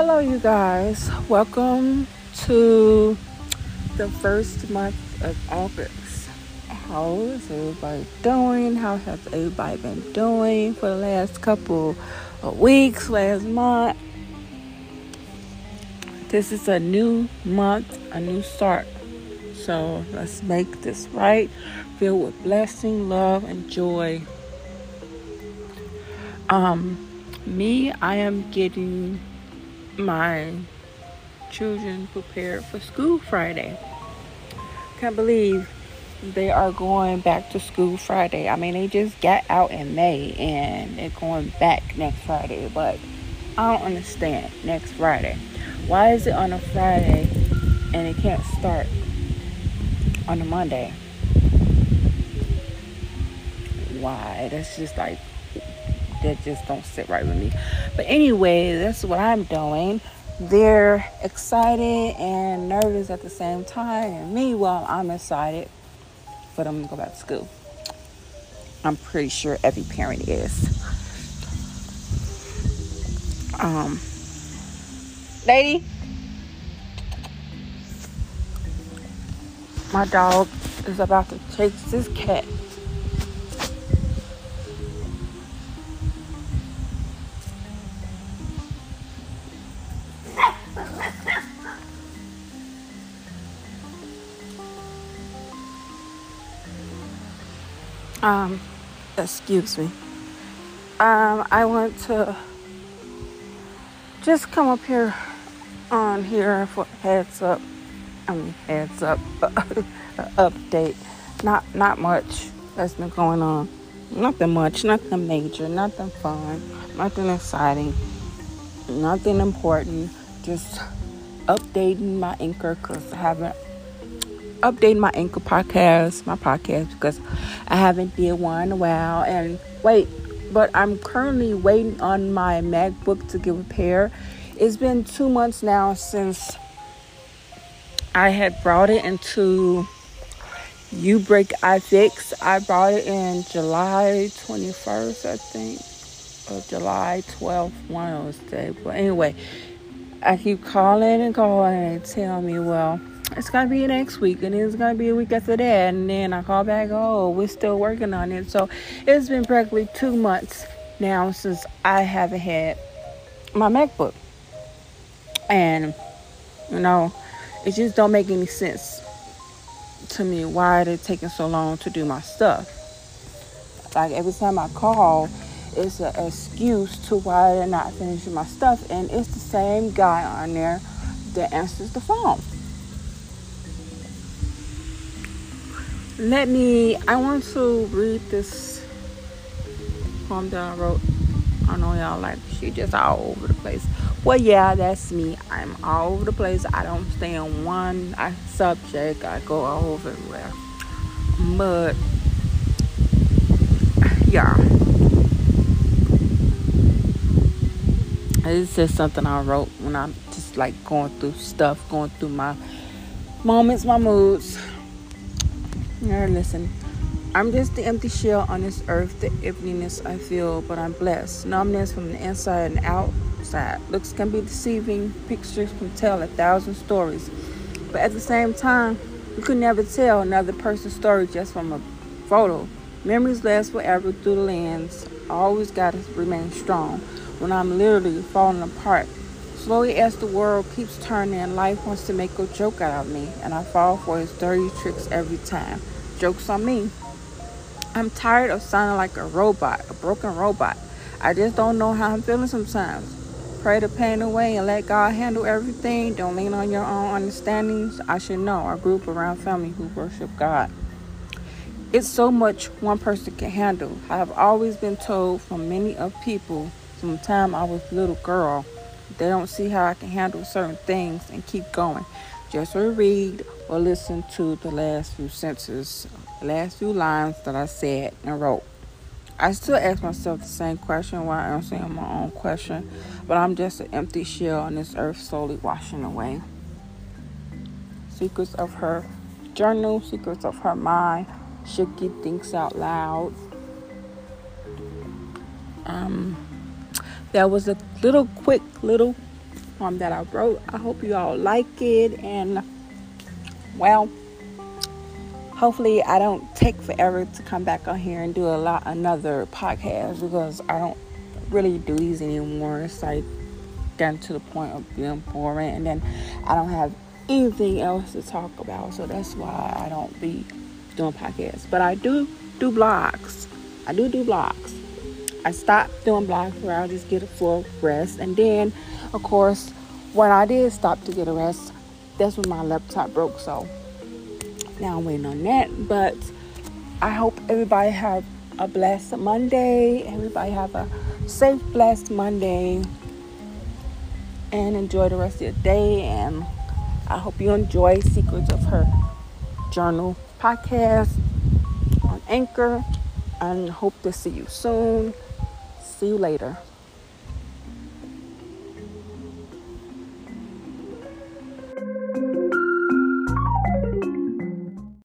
Hello, you guys. Welcome to the first month of August. How is everybody doing? How has everybody been doing for the last couple of weeks, last month? This is a new month, a new start. So let's make this right, filled with blessing, love, and joy. Um, me, I am getting my children prepared for school Friday. Can't believe they are going back to school Friday. I mean, they just got out in May and they're going back next Friday, but I don't understand next Friday. Why is it on a Friday and it can't start on a Monday? Why? That's just like that just don't sit right with me. But anyway, that's what I'm doing. They're excited and nervous at the same time, and me, well, I'm excited for them to go back to school. I'm pretty sure every parent is. Um, lady, my dog is about to chase this cat Um, excuse me. Um, I want to just come up here on here for heads up. I mean, heads up update. Not not much that's been going on. Nothing much. Nothing major. Nothing fun. Nothing exciting. Nothing important. Just updating my anchor because I haven't updating my anchor podcast, my podcast because I haven't did one in a while. And wait, but I'm currently waiting on my MacBook to get repaired. It's been two months now since I had brought it into You Break I Fix. I brought it in July 21st, I think, or July 12th, one of those days. But anyway, I keep calling and calling and tell me, well, it's gonna be next week and it's gonna be a week after that and then I call back, oh, we're still working on it. So it's been practically two months now since I haven't had my MacBook. And you know, it just don't make any sense to me why they're taking so long to do my stuff. Like every time I call, it's an excuse to why they're not finishing my stuff, and it's the same guy on there that answers the phone. Let me i want to read this poem that i wrote. I know y'all like she just all over the place. Well yeah that's me. I'm all over the place. I don't stay on one subject i go all over everywhere but yeah. It's just something i wrote when i'm just like going through stuff going through my moments my moods now listen. I'm just the empty shell on this earth, the emptiness I feel, but I'm blessed. Numbness from the inside and outside. Looks can be deceiving, pictures can tell a thousand stories. But at the same time, you could never tell another person's story just from a photo. Memories last forever through the lens. I always gotta remain strong when I'm literally falling apart. Slowly as the world keeps turning, life wants to make a joke out of me, and I fall for his dirty tricks every time. Joke's on me. I'm tired of sounding like a robot, a broken robot. I just don't know how I'm feeling sometimes. Pray the pain away and let God handle everything. Don't lean on your own understandings. I should know our group around family who worship God. It's so much one person can handle. I have always been told from many of people from the time I was a little girl they don't see how I can handle certain things and keep going. Just read or listen to the last few sentences, last few lines that I said and wrote. I still ask myself the same question while answering my own question, but I'm just an empty shell on this earth slowly washing away. Secrets of her journal, secrets of her mind. Shooky thinks out loud. Um, that was a little quick little poem that I wrote. I hope you all like it. And, well, hopefully I don't take forever to come back on here and do a lot another podcast because I don't really do these anymore. It's like getting to the point of being boring and then I don't have anything else to talk about. So that's why I don't be doing podcasts. But I do do blogs. I do do blogs. I stopped doing blogs where I'll just get a full rest. And then, of course, when I did stop to get a rest, that's when my laptop broke. So now I'm waiting on that. But I hope everybody have a blessed Monday. Everybody have a safe, blessed Monday. And enjoy the rest of your day. And I hope you enjoy Secrets of Her Journal podcast on Anchor. And hope to see you soon. See you later.